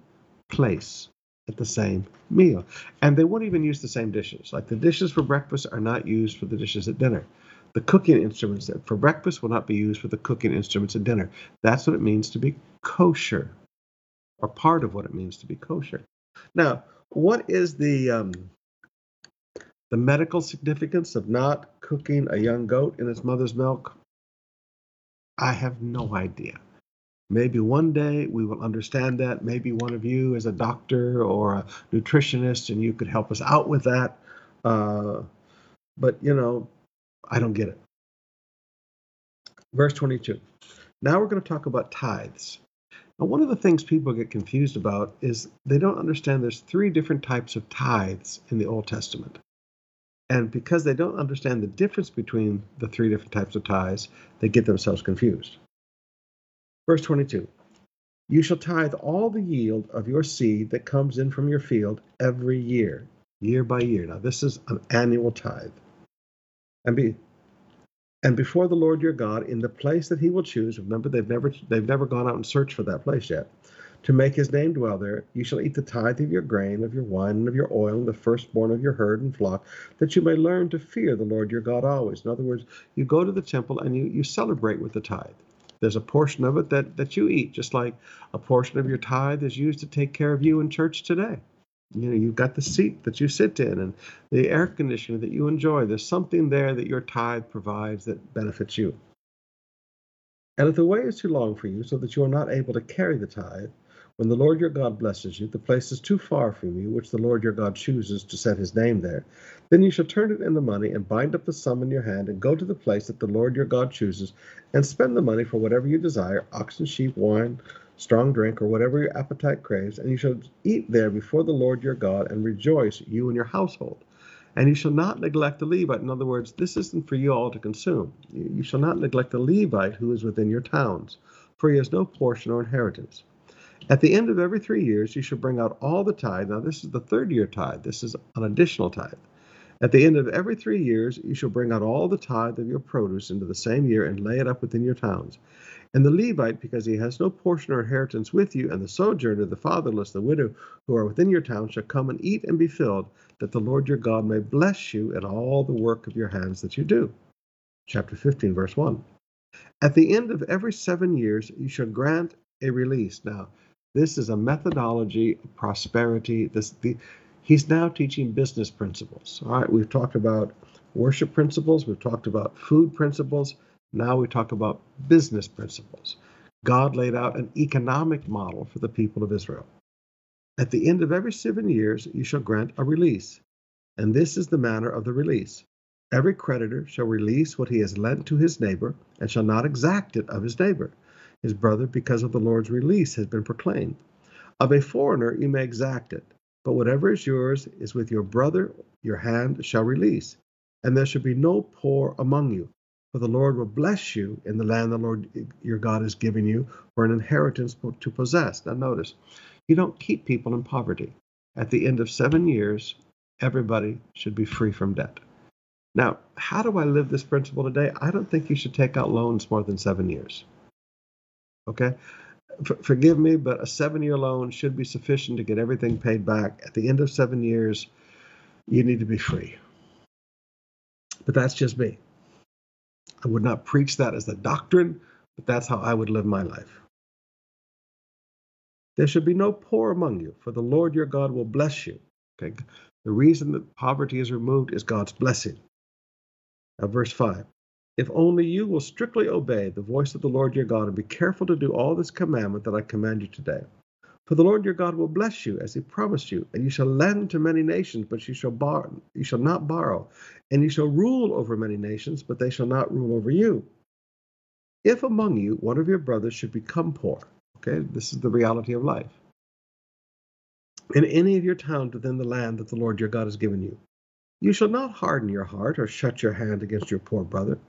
A: place at the same meal. And they won't even use the same dishes. Like the dishes for breakfast are not used for the dishes at dinner. The cooking instruments for breakfast will not be used for the cooking instruments at dinner. That's what it means to be kosher, or part of what it means to be kosher. Now, what is the um, the medical significance of not cooking a young goat in its mother's milk? I have no idea. Maybe one day we will understand that. Maybe one of you is a doctor or a nutritionist and you could help us out with that. Uh, but, you know, I don't get it. Verse 22. Now we're going to talk about tithes. Now, one of the things people get confused about is they don't understand there's three different types of tithes in the Old Testament. And because they don't understand the difference between the three different types of tithes, they get themselves confused. Verse 22 You shall tithe all the yield of your seed that comes in from your field every year, year by year. Now, this is an annual tithe. And be and before the Lord your God in the place that he will choose. Remember, they've never they've never gone out and searched for that place yet. To make his name dwell there, you shall eat the tithe of your grain, of your wine, and of your oil, and the firstborn of your herd and flock, that you may learn to fear the Lord your God always. In other words, you go to the temple and you, you celebrate with the tithe. There's a portion of it that, that you eat, just like a portion of your tithe is used to take care of you in church today. You know, you've got the seat that you sit in and the air conditioning that you enjoy. There's something there that your tithe provides that benefits you. And if the way is too long for you, so that you are not able to carry the tithe, when the Lord your God blesses you, the place is too far from you, which the Lord your God chooses to set his name there. Then you shall turn it into money and bind up the sum in your hand and go to the place that the Lord your God chooses and spend the money for whatever you desire oxen, sheep, wine, strong drink, or whatever your appetite craves. And you shall eat there before the Lord your God and rejoice, you and your household. And you shall not neglect the Levite. In other words, this isn't for you all to consume. You shall not neglect the Levite who is within your towns, for he has no portion or inheritance. At the end of every three years, you shall bring out all the tithe. Now, this is the third year tithe. This is an additional tithe. At the end of every three years, you shall bring out all the tithe of your produce into the same year and lay it up within your towns. And the Levite, because he has no portion or inheritance with you, and the sojourner, the fatherless, the widow, who are within your town, shall come and eat and be filled, that the Lord your God may bless you in all the work of your hands that you do. Chapter 15, verse 1. At the end of every seven years, you shall grant a release. Now, this is a methodology of prosperity. This the he's now teaching business principles. All right, we've talked about worship principles, we've talked about food principles. Now we talk about business principles. God laid out an economic model for the people of Israel. At the end of every seven years, you shall grant a release. And this is the manner of the release. Every creditor shall release what he has lent to his neighbor, and shall not exact it of his neighbor his brother, because of the Lord's release, has been proclaimed. Of a foreigner you may exact it, but whatever is yours is with your brother your hand shall release, and there shall be no poor among you. For the Lord will bless you in the land the Lord your God is giving you for an inheritance to possess. Now, notice, you don't keep people in poverty. At the end of seven years, everybody should be free from debt. Now, how do I live this principle today? I don't think you should take out loans more than seven years. Okay? F- forgive me, but a seven year loan should be sufficient to get everything paid back. At the end of seven years, you need to be free. But that's just me. I would not preach that as a doctrine, but that's how I would live my life. There should be no poor among you, for the Lord your God will bless you. Okay? The reason that poverty is removed is God's blessing. Now, verse 5 if only you will strictly obey the voice of the Lord your God and be careful to do all this commandment that I command you today. For the Lord your God will bless you as he promised you, and you shall lend to many nations, but you shall borrow, you shall not borrow, and you shall rule over many nations, but they shall not rule over you. If among you one of your brothers should become poor, okay, this is the reality of life. In any of your towns within the land that the Lord your God has given you, you shall not harden your heart or shut your hand against your poor brother,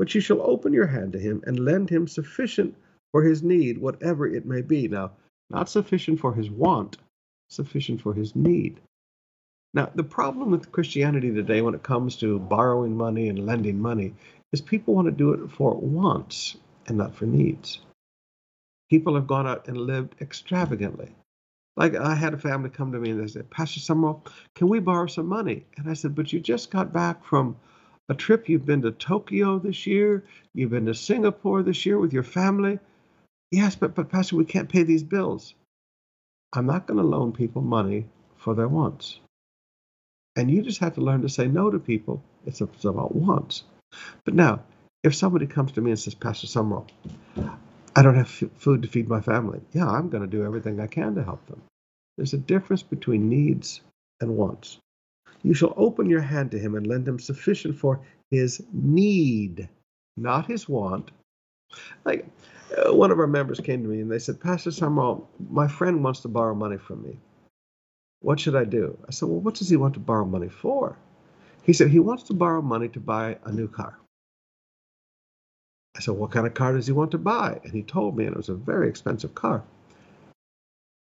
A: but you shall open your hand to him and lend him sufficient for his need, whatever it may be. Now, not sufficient for his want, sufficient for his need. Now, the problem with Christianity today when it comes to borrowing money and lending money is people want to do it for wants and not for needs. People have gone out and lived extravagantly. Like I had a family come to me and they said, Pastor Sumrall, can we borrow some money? And I said, But you just got back from a trip. You've been to Tokyo this year. You've been to Singapore this year with your family. Yes, but, but Pastor, we can't pay these bills. I'm not going to loan people money for their wants. And you just have to learn to say no to people. It's about wants. But now, if somebody comes to me and says, Pastor Sumrall, I don't have f- food to feed my family. Yeah, I'm going to do everything I can to help them. There's a difference between needs and wants. You shall open your hand to him and lend him sufficient for his need, not his want, Like uh, one of our members came to me and they said, Pastor Sumrall, my friend wants to borrow money from me. What should I do? I said, Well, what does he want to borrow money for? He said, He wants to borrow money to buy a new car. I said, What kind of car does he want to buy? And he told me, and it was a very expensive car.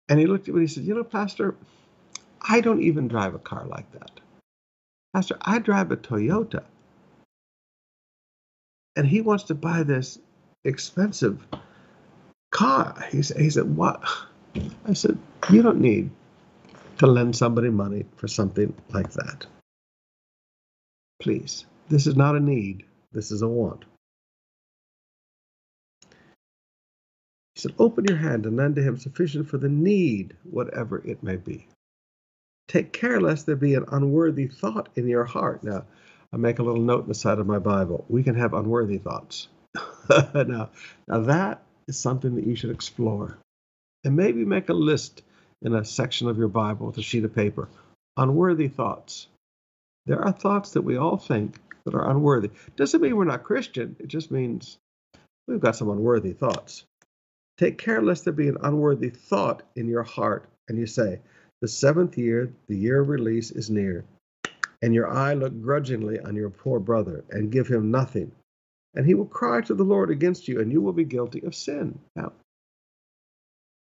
A: And he looked at me and he said, You know, Pastor, I don't even drive a car like that. Pastor, I drive a Toyota. And he wants to buy this expensive car. He said, he said, What? I said, You don't need to lend somebody money for something like that. Please, this is not a need, this is a want. He said, Open your hand and lend to him sufficient for the need, whatever it may be. Take care lest there be an unworthy thought in your heart. Now, I make a little note in the side of my Bible. We can have unworthy thoughts. now, now, that is something that you should explore. And maybe make a list in a section of your Bible with a sheet of paper. Unworthy thoughts. There are thoughts that we all think that are unworthy. Doesn't mean we're not Christian, it just means we've got some unworthy thoughts. Take care lest there be an unworthy thought in your heart, and you say, The seventh year, the year of release, is near. And your eye look grudgingly on your poor brother, and give him nothing. And he will cry to the Lord against you, and you will be guilty of sin. Now,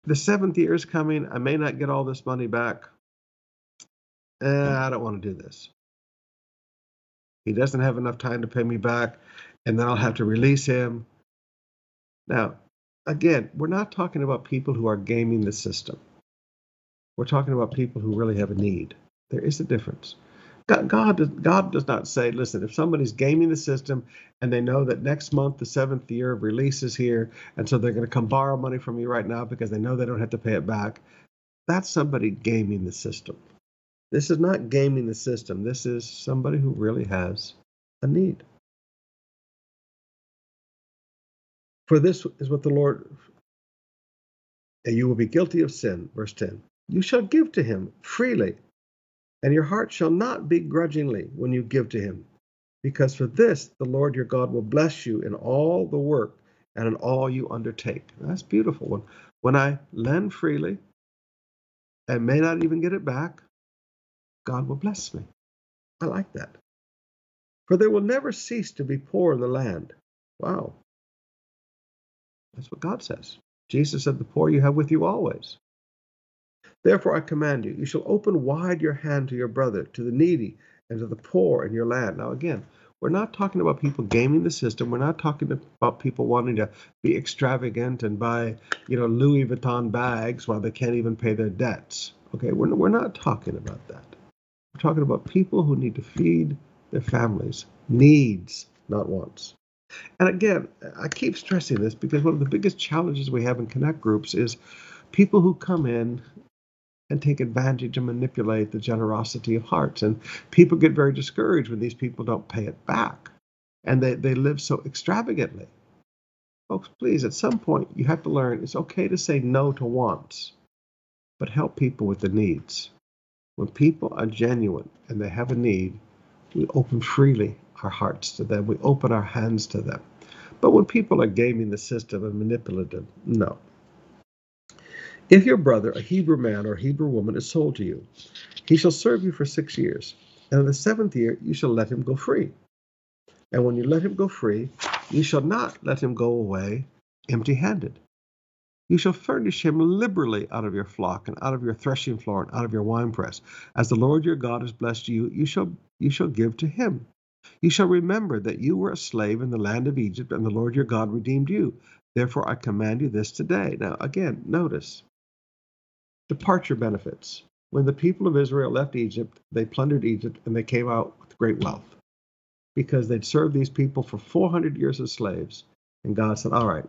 A: the seventh year is coming. I may not get all this money back. Eh, I don't want to do this. He doesn't have enough time to pay me back, and then I'll have to release him. Now, again, we're not talking about people who are gaming the system. We're talking about people who really have a need. There is a difference. God, God, God does not say, listen, if somebody's gaming the system and they know that next month, the seventh year of release is here, and so they're going to come borrow money from you right now because they know they don't have to pay it back, that's somebody gaming the system. This is not gaming the system. This is somebody who really has a need. For this is what the Lord, and you will be guilty of sin, verse 10. You shall give to him freely, and your heart shall not be grudgingly when you give to him, because for this the Lord your God will bless you in all the work and in all you undertake. That's beautiful. When, when I lend freely and may not even get it back, God will bless me. I like that. For there will never cease to be poor in the land. Wow. That's what God says. Jesus said, The poor you have with you always. Therefore I command you, you shall open wide your hand to your brother, to the needy, and to the poor in your land. Now, again, we're not talking about people gaming the system. We're not talking about people wanting to be extravagant and buy, you know, Louis Vuitton bags while they can't even pay their debts. Okay, we're, we're not talking about that. We're talking about people who need to feed their families, needs, not wants. And again, I keep stressing this because one of the biggest challenges we have in connect groups is people who come in and take advantage and manipulate the generosity of hearts. And people get very discouraged when these people don't pay it back and they, they live so extravagantly. Folks, please, at some point, you have to learn it's okay to say no to wants, but help people with the needs. When people are genuine and they have a need, we open freely our hearts to them, we open our hands to them. But when people are gaming the system and manipulative, no. If your brother, a Hebrew man or a Hebrew woman, is sold to you, he shall serve you for six years, and in the seventh year you shall let him go free. And when you let him go free, you shall not let him go away empty handed. You shall furnish him liberally out of your flock, and out of your threshing floor, and out of your winepress. As the Lord your God has blessed you, you shall you shall give to him. You shall remember that you were a slave in the land of Egypt, and the Lord your God redeemed you. Therefore I command you this today. Now again, notice departure benefits. When the people of Israel left Egypt, they plundered Egypt and they came out with great wealth because they'd served these people for 400 years as slaves. And God said, All right,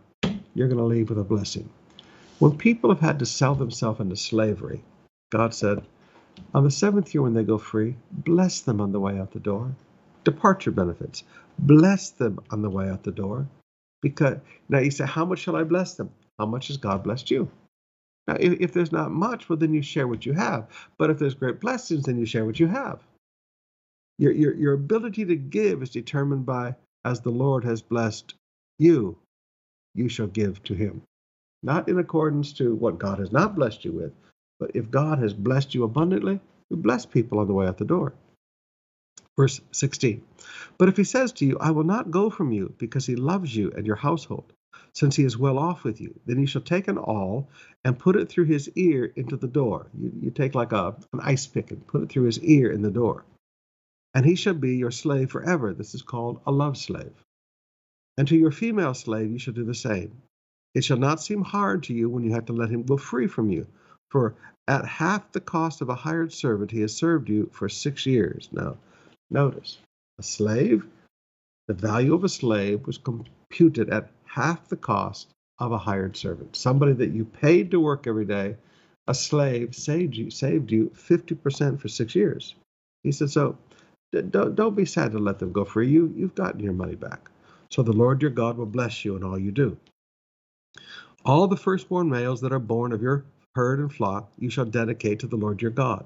A: you're going to leave with a blessing. When people have had to sell themselves into slavery, God said, On the seventh year when they go free, bless them on the way out the door. Departure benefits. Bless them on the way out the door. Because now you say, How much shall I bless them? How much has God blessed you? Now, if, if there's not much, well, then you share what you have. But if there's great blessings, then you share what you have. Your, your, your ability to give is determined by as the Lord has blessed you. you shall give to him. Not in accordance to what God has not blessed you with, but if God has blessed you abundantly, you bless people on the way out the door. Verse 16. But if he says to you, I will not go from you because he loves you and your household, since he is well off with you, then he shall take an awl and put it through his ear into the door. You, you take like a, an ice pick and put it through his ear in the door. And he shall be your slave forever. This is called a love slave. And to your female slave you shall do the same. It shall not seem hard to you when you have to let him go free from you, for at half the cost of a hired servant he has served you for six years. Now, Notice, a slave, the value of a slave was computed at half the cost of a hired servant. Somebody that you paid to work every day, a slave saved you saved you 50% for six years. He said, so don't, don't be sad to let them go free. You, you've gotten your money back. So the Lord your God will bless you in all you do. All the firstborn males that are born of your herd and flock you shall dedicate to the Lord your God.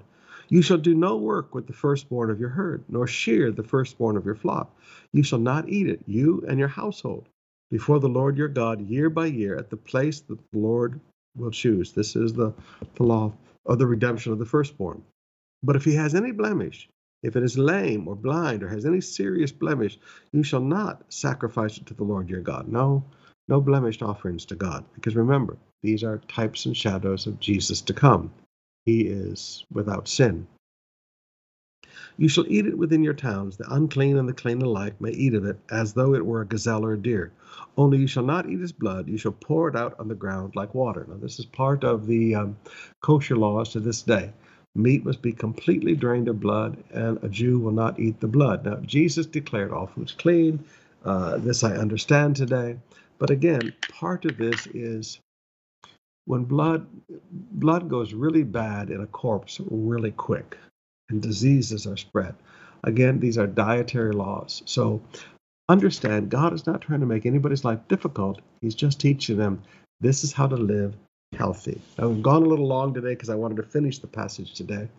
A: You shall do no work with the firstborn of your herd, nor shear the firstborn of your flock. You shall not eat it, you and your household, before the Lord your God, year by year, at the place that the Lord will choose. This is the, the law of the redemption of the firstborn. But if he has any blemish, if it is lame or blind or has any serious blemish, you shall not sacrifice it to the Lord your God. No, no blemished offerings to God. Because remember, these are types and shadows of Jesus to come he is without sin. You shall eat it within your towns. The unclean and the clean alike may eat of it, as though it were a gazelle or a deer. Only you shall not eat its blood. You shall pour it out on the ground like water. Now, this is part of the um, kosher laws to this day. Meat must be completely drained of blood, and a Jew will not eat the blood. Now, Jesus declared all foods clean. Uh, this I understand today. But again, part of this is when blood blood goes really bad in a corpse really quick and diseases are spread. Again these are dietary laws. So understand god is not trying to make anybody's life difficult. He's just teaching them this is how to live healthy. Now we've gone a little long today because i wanted to finish the passage today.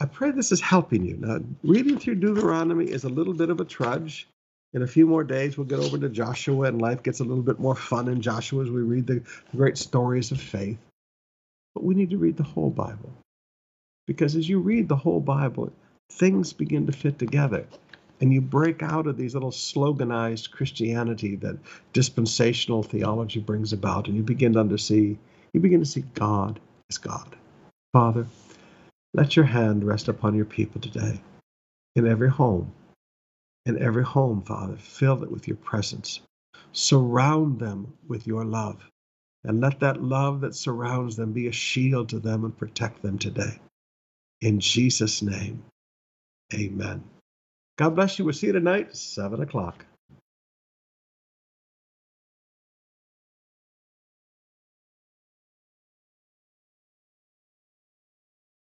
A: I pray this is helping you. Now reading through deuteronomy is a little bit of a trudge. In a few more days, we'll get over to Joshua, and life gets a little bit more fun in Joshua as we read the great stories of faith. But we need to read the whole Bible. Because as you read the whole Bible, things begin to fit together. And you break out of these little sloganized Christianity that dispensational theology brings about, and you begin to see you begin to see God as God. Father, let your hand rest upon your people today in every home in every home, Father. Fill it with your presence. Surround them with your love. And let that love that surrounds them be a shield to them and protect them today. In Jesus' name, amen. God bless you. We'll see you tonight, 7 o'clock.